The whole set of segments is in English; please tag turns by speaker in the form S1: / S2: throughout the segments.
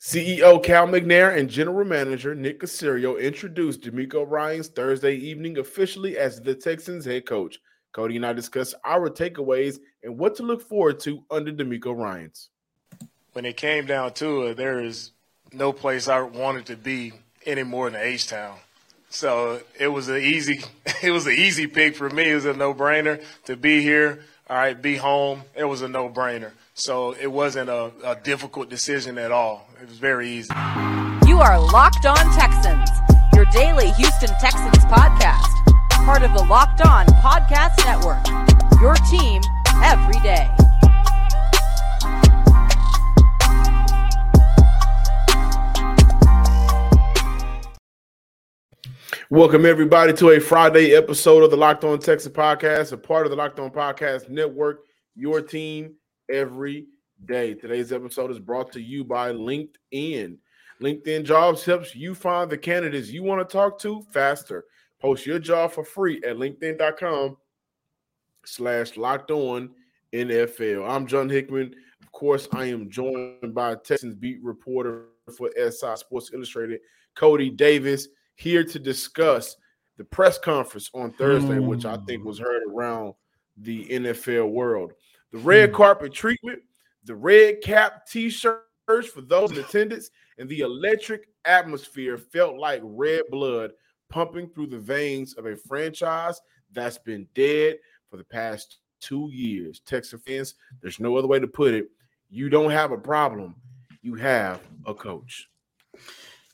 S1: CEO Cal McNair and General Manager Nick Caserio introduced DeMeco Ryans Thursday evening officially as the Texans head coach. Coty and I discussed our takeaways and what to look forward to under DeMeco Ryans.
S2: When it came down to it, there is no place I wanted to be any more than H Town. So it was an easy, it was an easy pick for me. It was a no brainer to be here. All right, be home. It was a no brainer. So it wasn't a, a difficult decision at all. It was very easy.
S3: You are Locked On Texans, your daily Houston Texans podcast, part of the Locked On Podcast Network. Your team every day.
S1: Welcome everybody to a Friday episode of the Locked On Texans podcast, a part of the Locked On Podcast Network. Your team every day. Today's episode is brought to you by LinkedIn. LinkedIn Jobs helps you find the candidates you want to talk to faster. Post your job for free at LinkedIn.com slash locked on NFL. I'm John Hickman. Of course, I am joined by Texans beat reporter for SI Sports Illustrated, Coty Davis, here to discuss the press conference on Thursday, mm. which I think was heard around the NFL world the red hmm. carpet treatment, the red cap t-shirts for those in attendance, and the electric atmosphere felt like red blood pumping through the veins of a franchise that's been dead for the past two years. Texas fans, there's no other way to put it. You don't have a problem, you have a coach.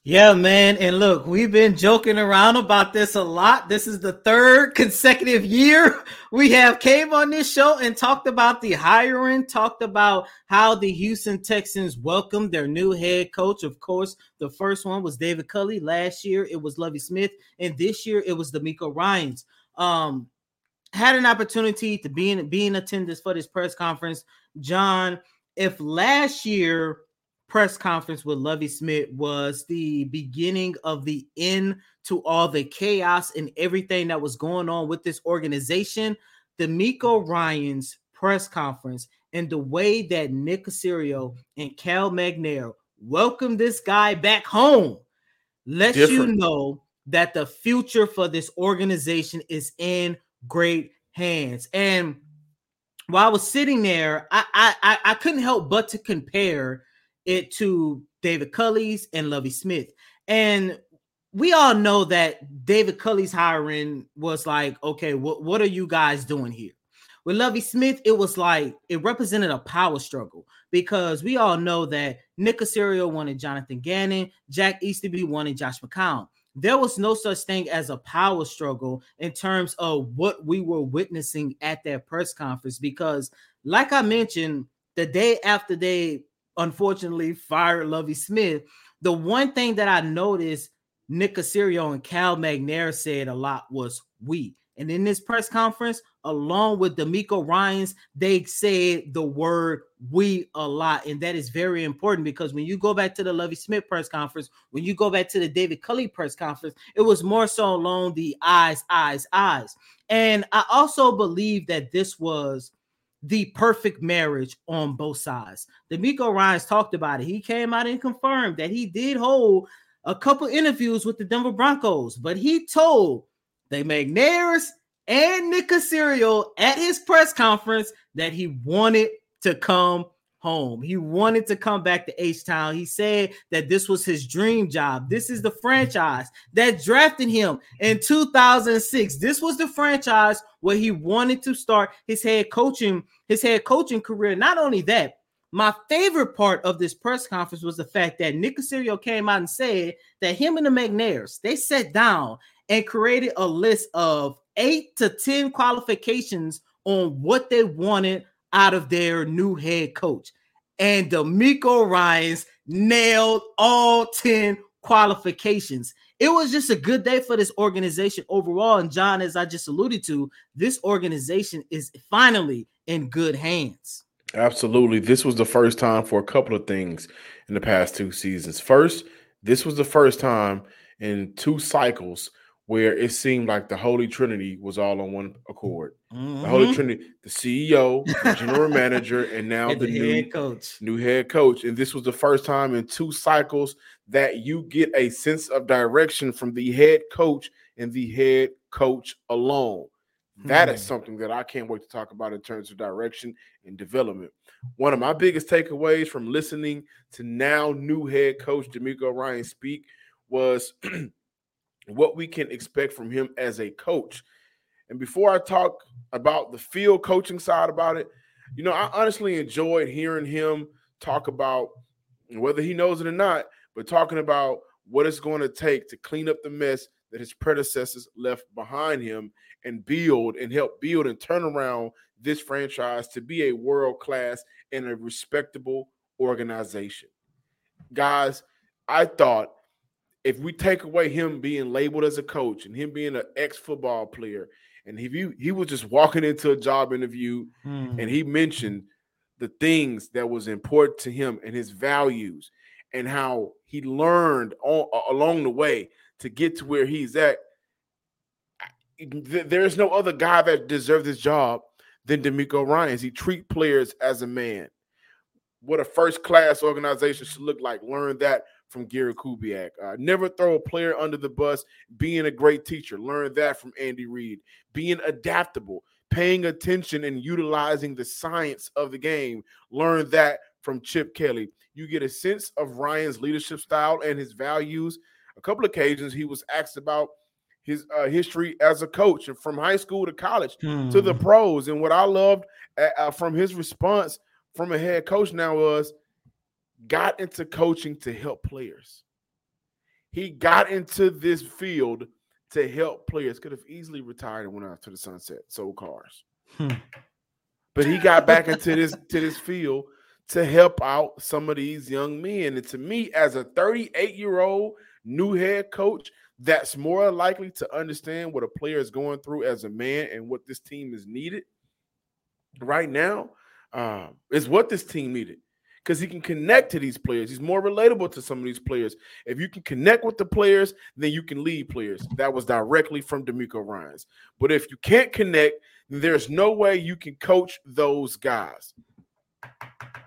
S4: Yeah, man. And look, we've been joking around about this a lot. This is the third consecutive year we have came on this show and talked about the hiring, talked about how the Houston Texans welcomed their new head coach. Of course, the first one was David Culley. Last year it was Lovie Smith, and this year it was DeMeco Ryans. Um, had an opportunity to be in be in attendance for this press conference. John, if last year press conference with Lovie Smith was the beginning of the end to all the chaos and everything that was going on with this organization. DeMeco Ryans press conference and the way that Nick Caserio and Cal McNair welcomed this guy back home lets Different. you know that the future for this organization is in great hands. And while I was sitting there, I I, I couldn't help but to compare it to David Culley's and Lovie Smith. And we all know that David Culley's hiring was like, okay, what, what are you guys doing here? With Lovie Smith, it was like it represented a power struggle because we all know that Nick Caserio wanted Jonathan Gannon, Jack Easterby wanted Josh McCown. There was no such thing as a power struggle in terms of what we were witnessing at that press conference because, like I mentioned, the day after they unfortunately fired Lovie Smith. The one thing that I noticed Nick Caserio and Cal McNair said a lot was we. And in this press conference, along with DeMeco Ryans, they said the word we a lot. And that is very important because when you go back to the Lovie Smith press conference, when you go back to the David Culley press conference, it was more so along the eyes, eyes, eyes. And I also believe that this was the perfect marriage on both sides. DeMeco Ryans talked about it. He came out and confirmed that he did hold a couple interviews with the Denver Broncos, but he told the McNairs and Nick Caserio at his press conference that he wanted to come home. He wanted to come back to H Town. He said that this was his dream job. This is the franchise that drafted him in 2006. This was the franchise where he wanted to start his head coaching his head coaching career. Not only that, my favorite part of this press conference was the fact that Nick Caserio came out and said that him and the McNairs they sat down and created a list of eight to ten qualifications on what they wanted out of their new head coach. And DeMeco Ryans nailed all 10 qualifications. It was just a good day for this organization overall. And John, as I just alluded to, this organization is finally in good hands.
S1: Absolutely. This was the first time for a couple of things in the past two seasons. First, this was the first time in two cycles where it seemed like the Holy Trinity was all on one accord. Mm-hmm. The Holy mm-hmm. Trinity, the CEO, the general manager, and now and the, the, new head coach. New head coach. And this was the first time in two cycles that you get a sense of direction from the head coach and the head coach alone. Mm-hmm. That is hmm. something that I can't wait to talk about in terms of direction and development. One of my biggest takeaways from listening to now new head coach DeMeco Ryan speak was what we can expect from him as a coach. And before I talk about the field coaching side about it, you know, I honestly enjoyed hearing him talk about whether he knows it or not, but talking about what it's going to take to clean up the mess that his predecessors left behind him and build and help build and turn around this franchise to be a world class and a respectable organization. Guys, I thought if we take away him being labeled as a coach and him being an ex-football player, and if he he was just walking into a job interview hmm. and he mentioned the things that was important to him and his values and how he learned all, along the way to get to where he's at. There's no other guy that deserves this job than DeMeco Ryans. He treat players as a man. What a first class organization should look like. Learn that from Gary Kubiak. Uh, never throw a player under the bus. Being a great teacher. Learn that from Andy Reid. Being adaptable, paying attention and utilizing the science of the game. Learn that from Chip Kelly. You get a sense of Ryan's leadership style and his values. A couple of occasions he was asked about his uh, history as a coach and from high school to college hmm. to the hmm. pros. And what I loved uh, uh, from his response from a head coach now was got into coaching to help players. He got into this field to help players. Could have easily retired and went out to the sunset, sold cars. Hmm. But he got back into this to this field to help out some of these young men. And to me, as a 38 year old new head coach, that's more likely to understand what a player is going through as a man and what this team is needed right now uh, is what this team needed because he can connect to these players. He's more relatable to some of these players. If you can connect with the players, then you can lead players. That was directly from DeMeco Ryans. But if you can't connect, there's no way you can coach those guys.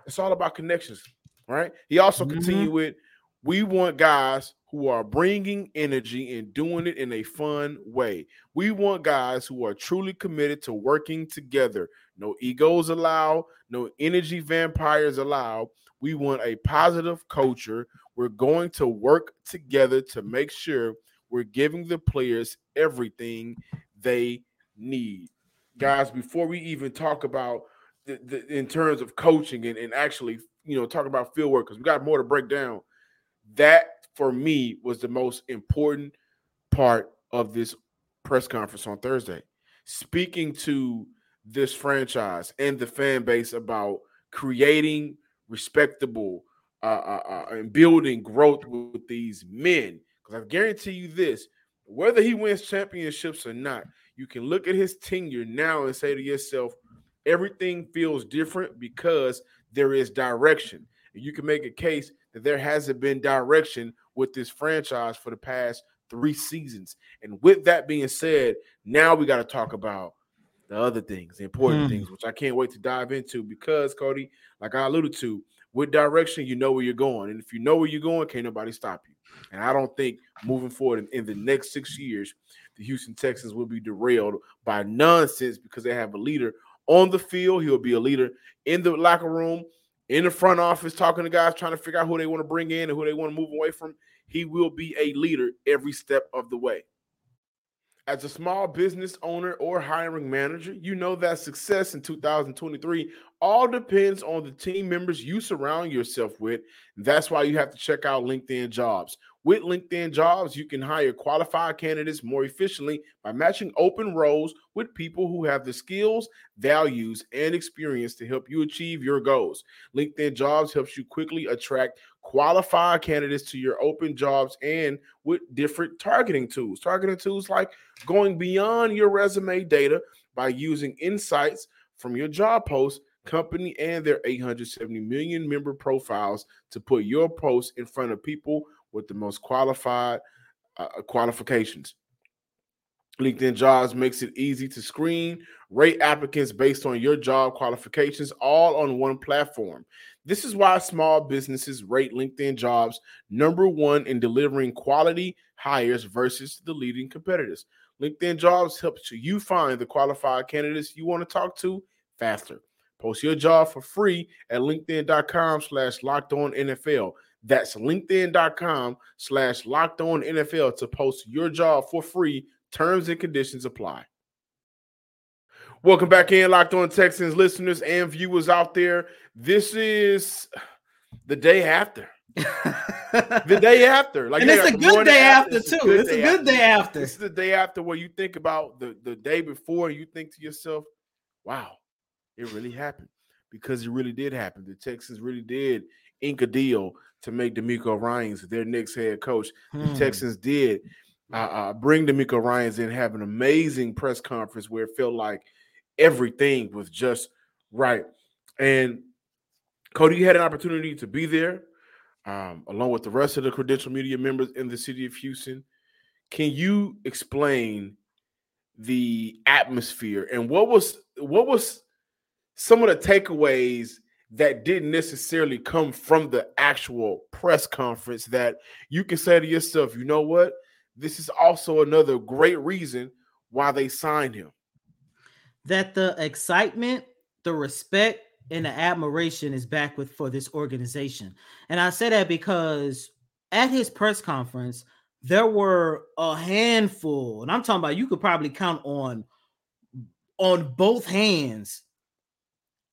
S1: It's all about connections, right? He also mm-hmm. continued with, we want guys who are bringing energy and doing it in a fun way. We want guys who are truly committed to working together, no egos allowed, no energy vampires allowed. We want a positive culture. We're going to work together to make sure we're giving the players everything they need. Guys, before we even talk about the, the in terms of coaching and, and actually, you know, talk about field work, because we got more to break down. That for me was the most important part of this press conference on Thursday. Speaking to this franchise and the fan base about creating respectable uh, uh, uh, and building growth with these men. Because I guarantee you this whether he wins championships or not, you can look at his tenure now and say to yourself, everything feels different because there is direction. You can make a case that there hasn't been direction with this franchise for the past three seasons. And with that being said, now we got to talk about the other things, the important mm. things, which I can't wait to dive into because Coty, like I alluded to, with direction, you know where you're going. And if you know where you're going, can't nobody stop you. And I don't think moving forward in, in the next six years, the Houston Texans will be derailed by nonsense because they have a leader on the field. He'll be a leader in the locker room, in the front office, talking to guys, trying to figure out who they want to bring in and who they want to move away from. He will be a leader every step of the way. As a small business owner or hiring manager, you know that success in 2023 all depends on the team members you surround yourself with. That's why you have to check out LinkedIn Jobs. With LinkedIn Jobs, you can hire qualified candidates more efficiently by matching open roles with people who have the skills, values, and experience to help you achieve your goals. LinkedIn Jobs helps you quickly attract qualified candidates to your open jobs and with different targeting tools. Targeting tools like going beyond your resume data by using insights from your job post company and their 870 million member profiles to put your post in front of people with the most qualified uh, uh, qualifications. LinkedIn Jobs makes it easy to screen, rate applicants based on your job qualifications, all on one platform. This is why small businesses rate LinkedIn Jobs number one in delivering quality hires versus the leading competitors. LinkedIn Jobs helps you find the qualified candidates you want to talk to faster. Post your job for free at linkedin.com slash locked on NFL. That's linkedin.com slash locked on NFL to post your job for free. Terms and conditions apply. Welcome back in, Locked On Texans listeners and viewers out there. This is the day after. the day after.
S4: Like and it's a good day after, after too. It's a good day after.
S1: This is the day after where you think about the, the day before, you think to yourself, wow, it really happened. Because it really did happen. The Texans really did ink a deal to make DeMeco Ryans their next head coach. Hmm. The Texans did uh, uh, bring DeMeco Ryans in, have an amazing press conference where it felt like everything was just right. And Coty, you had an opportunity to be there um, along with the rest of the credential media members in the city of Houston. Can you explain the atmosphere and what was what was some of the takeaways that didn't necessarily come from the actual press conference that you can say to yourself, you know what? This is also another great reason why they signed him.
S4: That the excitement, the respect, and the admiration is back with for this organization. And I say that because at his press conference, there were a handful, and I'm talking about you could probably count on on both hands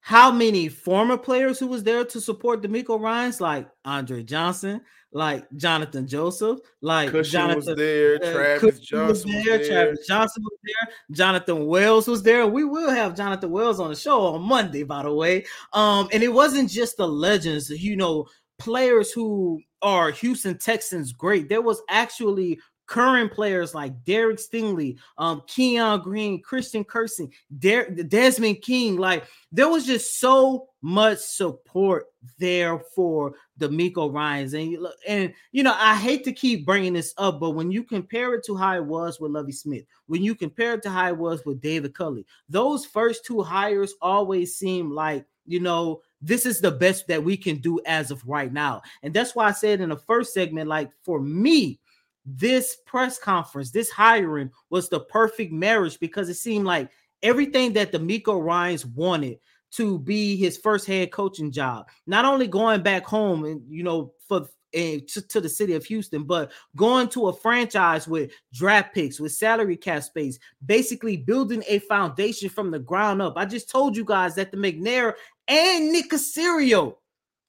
S4: how many former players who was there to support DeMeco Ryans, like Andre Johnson, like Jonathan Joseph, like
S1: Cushion
S4: Jonathan
S1: was there, uh, Travis Johnson was there, was there,
S4: Travis Johnson was there, Jonathan Wells was there. We will have Jonathan Wells on the show on Monday, by the way. Um, and it wasn't just the legends, you know, players who are Houston Texans great. There was actually current players like Derek Stingley, um, Kenyon Green, Christian Kirksey, Der- Desmond King. Like there was just so much support there for DeMeco Ryans. And, and you know, I hate to keep bringing this up, but when you compare it to how it was with Lovie Smith, when you compare it to how it was with David Culley, those first two hires always seem like, you know, this is the best that we can do as of right now. And that's why I said in the first segment, like for me, this press conference, this hiring was the perfect marriage because it seemed like everything that DeMeco Ryans wanted to be his first head coaching job, not only going back home and you know for uh, to, to, the city of Houston, but going to a franchise with draft picks, with salary cap space, basically building a foundation from the ground up. I just told you guys that the McNair and Nick Caserio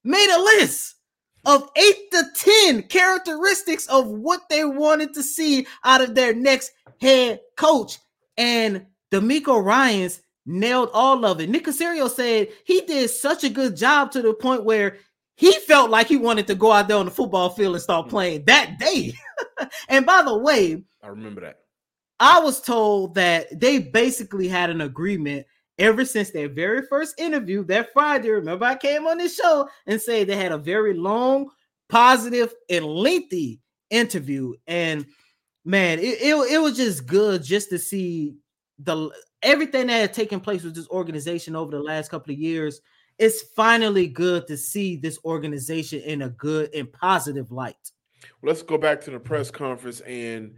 S4: made a list of eight to 10 characteristics of what they wanted to see out of their next head coach. And DeMeco Ryans nailed all of it. Nick Caserio said he did such a good job to the point where he felt like he wanted to go out there on the football field and start hmm. playing that day. and by the way,
S1: I remember that.
S4: I was told that they basically had an agreement ever since their very first interview that Friday. Remember, I came on this show and say they had a very long, positive, and lengthy interview. And man, it, it, it was just good just to see the everything that had taken place with this organization over the last couple of years. It's finally good to see this organization in a good and positive light.
S1: Let's go back to the press conference and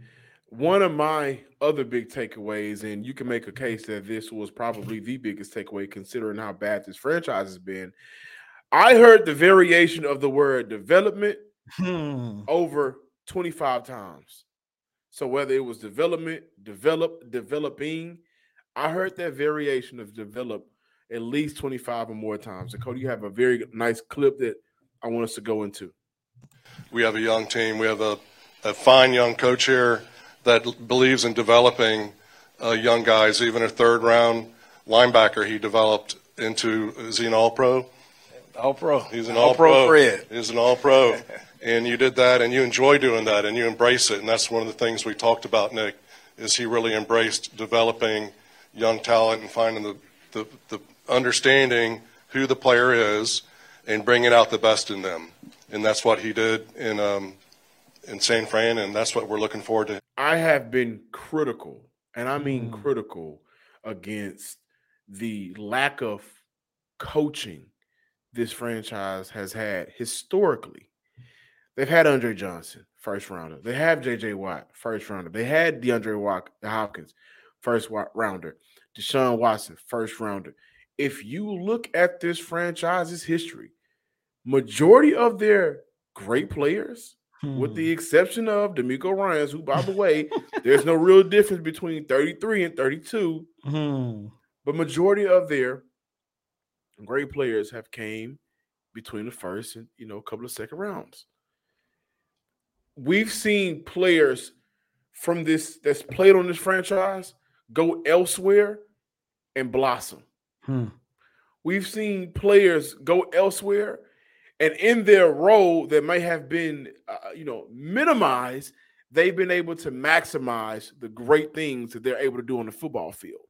S1: one of my other big takeaways, and you can make a case that this was probably the biggest takeaway considering how bad this franchise has been. I heard the variation of the word development hmm. over 25 times. So whether it was development, develop, developing, I heard that variation of develop at least 25 or more times. And Coty, you have a very nice clip that I want us to go into.
S5: We have a young team. We have a, a fine young coach here that believes in developing uh, young guys. Even a third round linebacker he developed into is he an All Pro?
S2: All Pro.
S5: He's an All Pro. Fred. He's an All Pro, and you did that, and you enjoy doing that, and you embrace it, and that's one of the things we talked about, Nick. Is he really embraced developing young talent and finding the, the, the understanding who the player is and bringing out the best in them, and that's what he did in um, in San Fran, and that's what we're looking forward to.
S1: I have been critical, and I mean
S4: Mm.
S1: critical, against the lack of coaching this franchise has had historically. They've had Andre Johnson, first rounder. They have JJ Watt, first rounder. They had DeAndre Watt, Hopkins, first wa- rounder. Deshaun Watson, first rounder. If you look at this franchise's history, majority of their great players, with
S4: Hmm.
S1: the exception of DeMeco Ryans, who, by the way, there's no real difference between 33 and 32,
S4: Hmm.
S1: but majority of their great players have came between the first and you know a couple of second rounds. We've seen players from this that's played on this franchise go elsewhere and blossom.
S4: Hmm.
S1: We've seen players go elsewhere and in their role that may have been uh, you know minimized, they've been able to maximize the great things that they're able to do on the football field.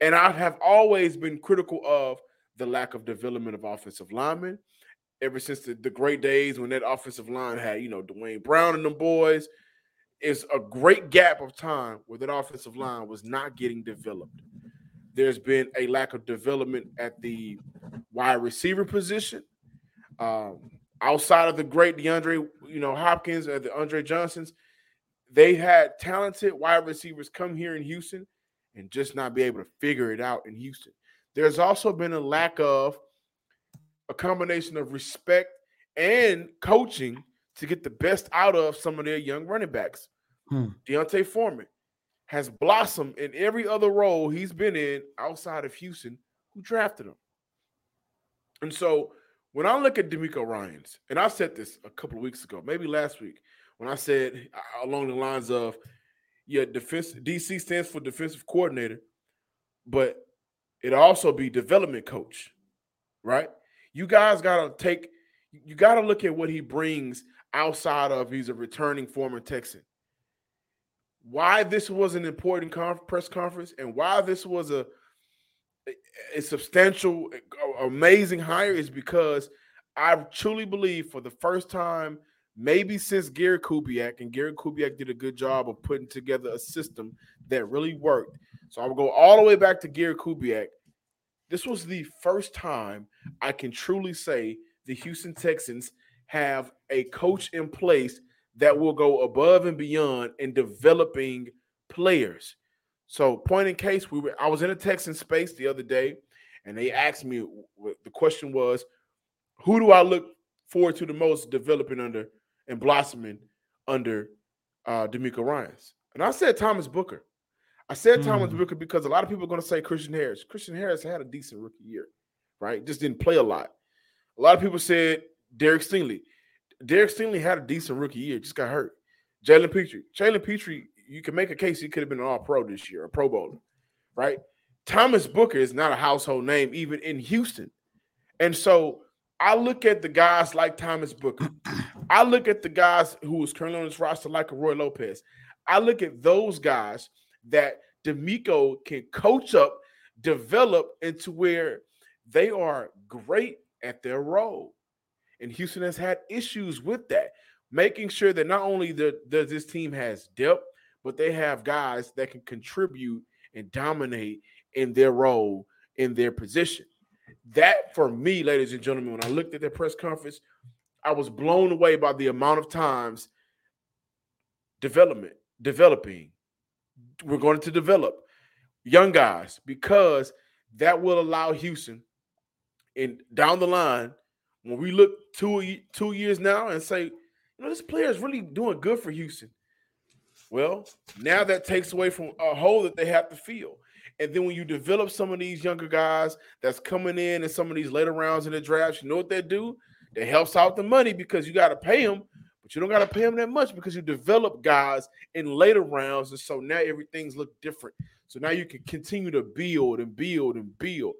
S1: And I have always been critical of the lack of development of offensive linemen ever since the, the great days when that offensive line had, you know, Duane Brown and them boys. It's a great gap of time where that offensive line was not getting developed. There's been a lack of development at the wide receiver position. Um, outside of the great DeAndre, you know, Hopkins or the Andre Johnsons, they had talented wide receivers come here in Houston and just not be able to figure it out in Houston. There's also been a lack of a combination of respect and coaching to get the best out of some of their young running backs.
S4: Hmm.
S1: D'Onta Foreman has blossomed in every other role he's been in outside of Houston, who drafted him. And so when I look at DeMeco Ryans, and I said this a couple of weeks ago, maybe last week, when I said along the lines of, yeah, defense DC stands for defensive coordinator, but it also be development coach, right? You guys gotta take, you gotta look at what he brings outside of he's a returning former Texan. Why this was an important conf- press conference and why this was a a substantial, amazing hire is because I truly believe for the first time, maybe since Gary Kubiak, and Gary Kubiak did a good job of putting together a system that really worked. So I will go all the way back to Gary Kubiak. This was the first time I can truly say the Houston Texans have a coach in place that will go above and beyond in developing players. So, point in case, we were I was in a Texan space the other day, and they asked me the question was, who do I look forward to the most developing under and blossoming under uh DeMeco Ryans? And I said Thomas Booker. I said Thomas
S4: Hmm.
S1: Booker because a lot of people are going to say Christian Harris. Christian Harris had a decent rookie year, right? Just didn't play a lot. A lot of people said Derek Stingley. Derek Stingley had a decent rookie year, just got hurt. Jalen Pitre. Jalen Pitre, you can make a case he could have been an all pro this year, a pro bowler, right? Thomas Booker is not a household name, even in Houston. And so I look at the guys like Thomas Booker. I look at the guys who is currently on this roster, like a Roy Lopez. I look at those guys that DeMeco can coach up, develop into where they are great at their role. And Houston has had issues with that, making sure that not only the, does this team has depth, but they have guys that can contribute and dominate in their role in their position. That for me, ladies and gentlemen, when I looked at their press conference, I was blown away by the amount of times development, developing. We're going to develop young guys because that will allow Houston and down the line when we look two two years now and say, you know, this player is really doing good for Houston. Well, now that takes away from a hole that they have to fill. And then when you develop some of these younger guys that's coming in and some of these later rounds in the draft, you know what they do? That helps out the money because you got to pay them, but you don't got to pay them that much because you develop guys in later rounds. And so now everything's look different. So now you can continue to build and build and build.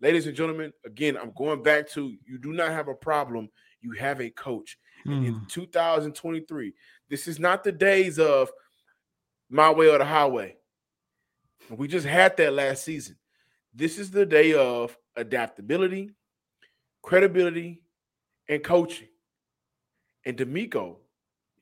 S1: Ladies and gentlemen, again, I'm going back to you do not have a problem. You have a coach. And in
S4: Hmm.
S1: 2023, this is not the days of my way or the highway. We just had that last season. This is the day of adaptability, credibility, and coaching. And DeMeco,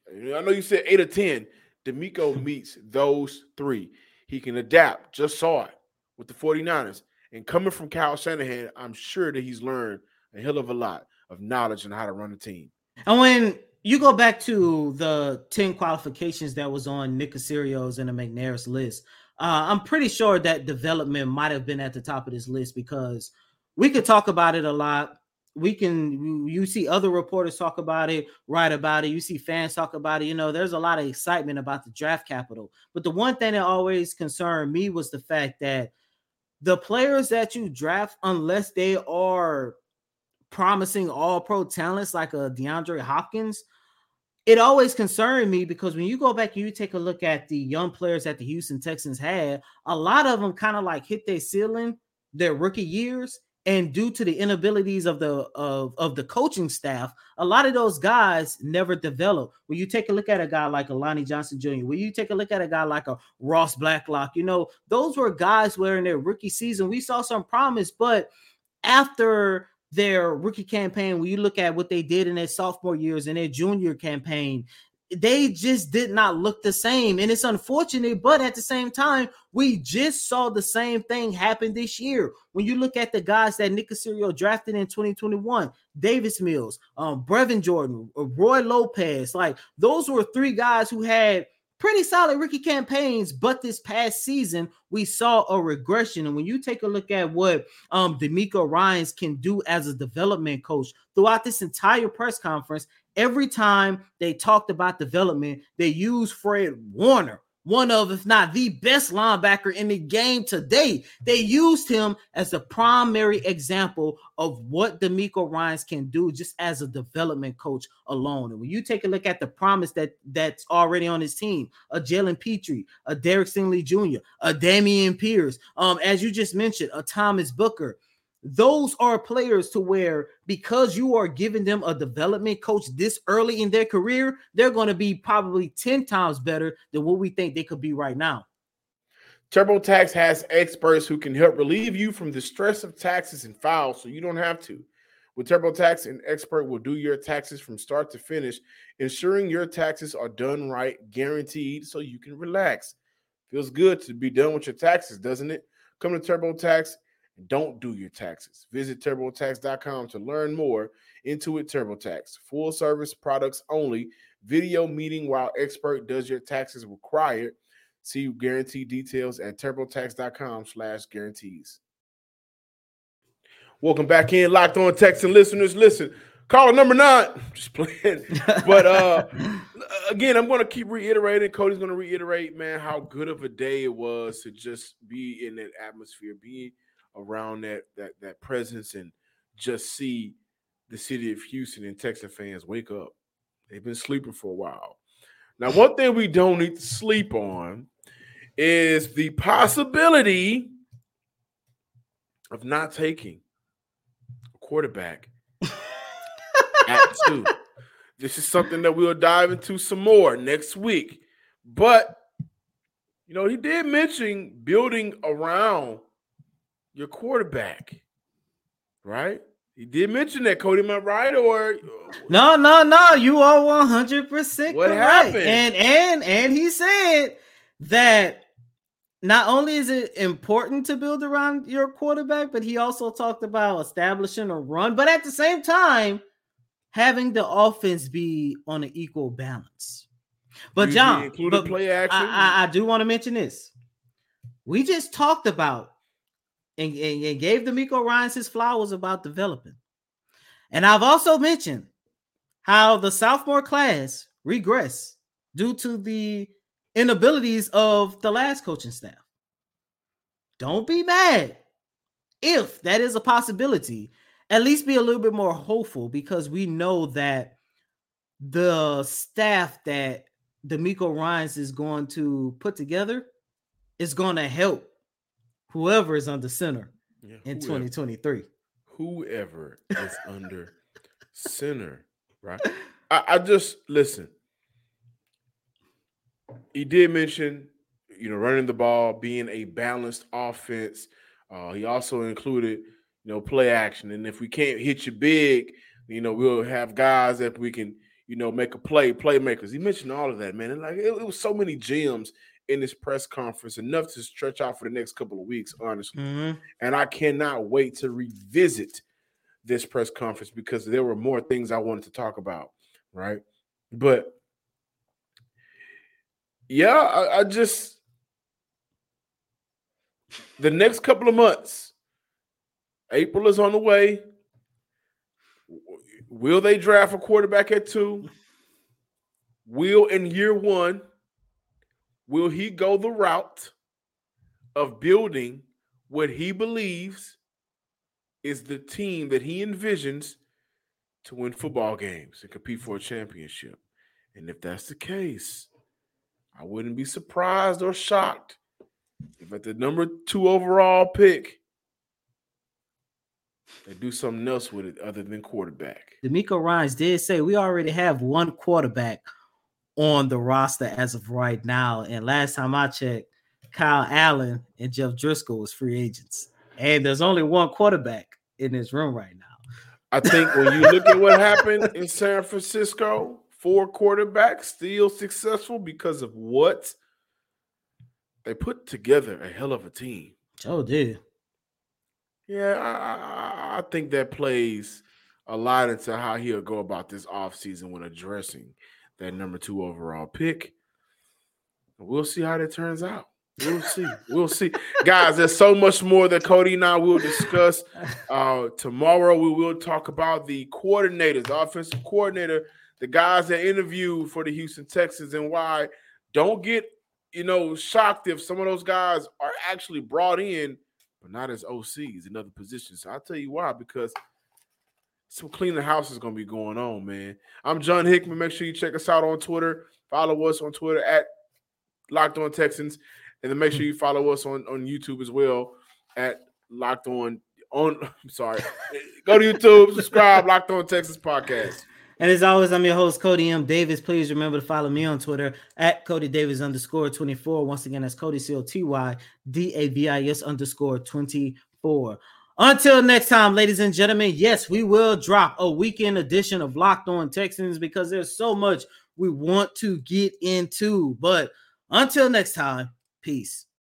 S1: I know you said eight or 10. DeMeco meets those three, he can adapt. Just saw it with the 49ers. And coming from Kyle Shanahan, I'm sure that he's learned a hell of a lot of knowledge on how to run a team.
S4: And when you go back to the 10 qualifications that was on Nick Caserio's and the McNair's list, uh, I'm pretty sure that development might have been at the top of this list because we could talk about it a lot. We can, you see other reporters talk about it, write about it. You see fans talk about it. You know, there's a lot of excitement about the draft capital. But the one thing that always concerned me was the fact that the players that you draft, unless they are promising all pro talents like a DeAndre Hopkins, it always concerned me because when you go back and you take a look at the young players that the Houston Texans had, a lot of them kind of like hit their ceiling their rookie years. And due to the inabilities of the of, of the coaching staff, a lot of those guys never develop. When you take a look at a guy like a Lonnie Johnson Jr., when you take a look at a guy like a Ross Blacklock, you know, those were guys where in their rookie season we saw some promise, but after their rookie campaign, when you look at what they did in their sophomore years and their junior campaign, they just did not look the same. And it's unfortunate, but at the same time, we just saw the same thing happen this year. When you look at the guys that Nick Caserio drafted in 2021, Davis Mills, um, Brevin Jordan, Roy Lopez, like those were three guys who had pretty solid rookie campaigns, but this past season we saw a regression. And when you take a look at what um DeMeco Ryans can do as a development coach throughout this entire press conference, every time they talked about development, they used Fred Warner one of, if not the best linebacker in the game today. They used him as the primary example of what DeMeco Ryans can do just as a development coach alone. And when you take a look at the promise that that's already on his team, a Jalen Pitre, a Derek Stingley Jr., a Dameon Pierce, um, as you just mentioned, a Thomas Booker, those are players to where because you are giving them a development coach this early in their career, they're going to be probably 10 times better than what we think they could be right now.
S1: TurboTax has experts who can help relieve you from the stress of taxes and files so you don't have to. With TurboTax, an expert will do your taxes from start to finish, ensuring your taxes are done right, guaranteed, so you can relax. Feels good to be done with your taxes, doesn't it? Come to TurboTax don't do your taxes. Visit TurboTax.com to learn more. Intuit TurboTax, full service products only. Video meeting while expert does your taxes required. See guarantee details at TurboTax.com/slash guarantees. Welcome back in, locked on Texan listeners. Listen, call number nine. Just playing, but uh, again, I'm going to keep reiterating. Coty's going to reiterate, man, how good of a day it was to just be in that atmosphere, be around that that that presence and just see the city of Houston and Texas fans wake up. They've been sleeping for a while. Now, one thing we don't need to sleep on is the possibility of not taking a quarterback at two. This is something that we'll dive into some more next week. But you know, he did mention building around your quarterback, right? He did mention that Coty, am I right? Or
S4: no, no, no, you are one hundred percent correct. Happened? And and and he said that not only is it important to build around your quarterback, but he also talked about establishing a run, but at the same time, having the offense be on an equal balance. But John, but play action. I, I, I do want to mention this. We just talked about and, and, and gave DeMeco Ryans his flowers about developing. And I've also mentioned how the sophomore class regressed due to the inabilities of the last coaching staff. Don't be mad if that is a possibility. At least be a little bit more hopeful because we know that the staff that DeMeco Ryans is going to put together is going to help whoever is under center yeah, in 2023.
S1: Whoever is under center, right? I, I just listen. He did mention, you know, running the ball, being a balanced offense. Uh, he also included, you know, play action. And if we can't hit you big, you know, we'll have guys that we can, you know, make a play, playmakers. He mentioned all of that, man. And like it, it was so many gems in this press conference, enough to stretch out for the next couple of weeks, honestly.
S4: Mhm.
S1: And I cannot wait to revisit this press conference because there were more things I wanted to talk about, right? But yeah, I, I just the next couple of months, April is on the way. Will they draft a quarterback at two? Will in year one, will he go the route of building what he believes is the team that he envisions to win football games and compete for a championship? And if that's the case, I wouldn't be surprised or shocked if at the number two overall pick, they do something else with it other than quarterback.
S4: DeMeco Ryan's did say we already have one quarterback on the roster as of right now. And last time I checked, Kyle Allen and Jeff Driskel was free agents. And there's only one quarterback in this room right now.
S1: I think when you look at what happened in San Francisco, four quarterbacks still successful because of what they put together a hell of a team.
S4: Joe did.
S1: Yeah, I, I, I think that plays a lot into how he'll go about this offseason when addressing that number two overall pick. We'll see how that turns out. We'll see. We'll see. Guys, there's so much more that Coty and I will discuss. Uh, tomorrow, we will talk about the coordinators, the offensive coordinator, the guys that interviewed for the Houston Texans, and why. Don't get, you know, shocked if some of those guys are actually brought in, but not as OCs in other positions. So I'll tell you why, because some cleaning house is going to be going on, man. I'm John Hickman. Make sure you check us out on Twitter. Follow us on Twitter at Locked On Texans, and then make sure hmm. you follow us on on YouTube as well at Locked On. On, I'm sorry. Go to YouTube, subscribe, Locked On Texans podcast.
S4: And as always, I'm your host, Coty M. Davis. Please remember to follow me on Twitter at Coty Davis underscore 24. Once again, that's Coty C O T Y D A V I S underscore 24. Until next time, ladies and gentlemen, yes, we will drop a weekend edition of Locked On Texans because there's so much we want to get into. But until next time, peace.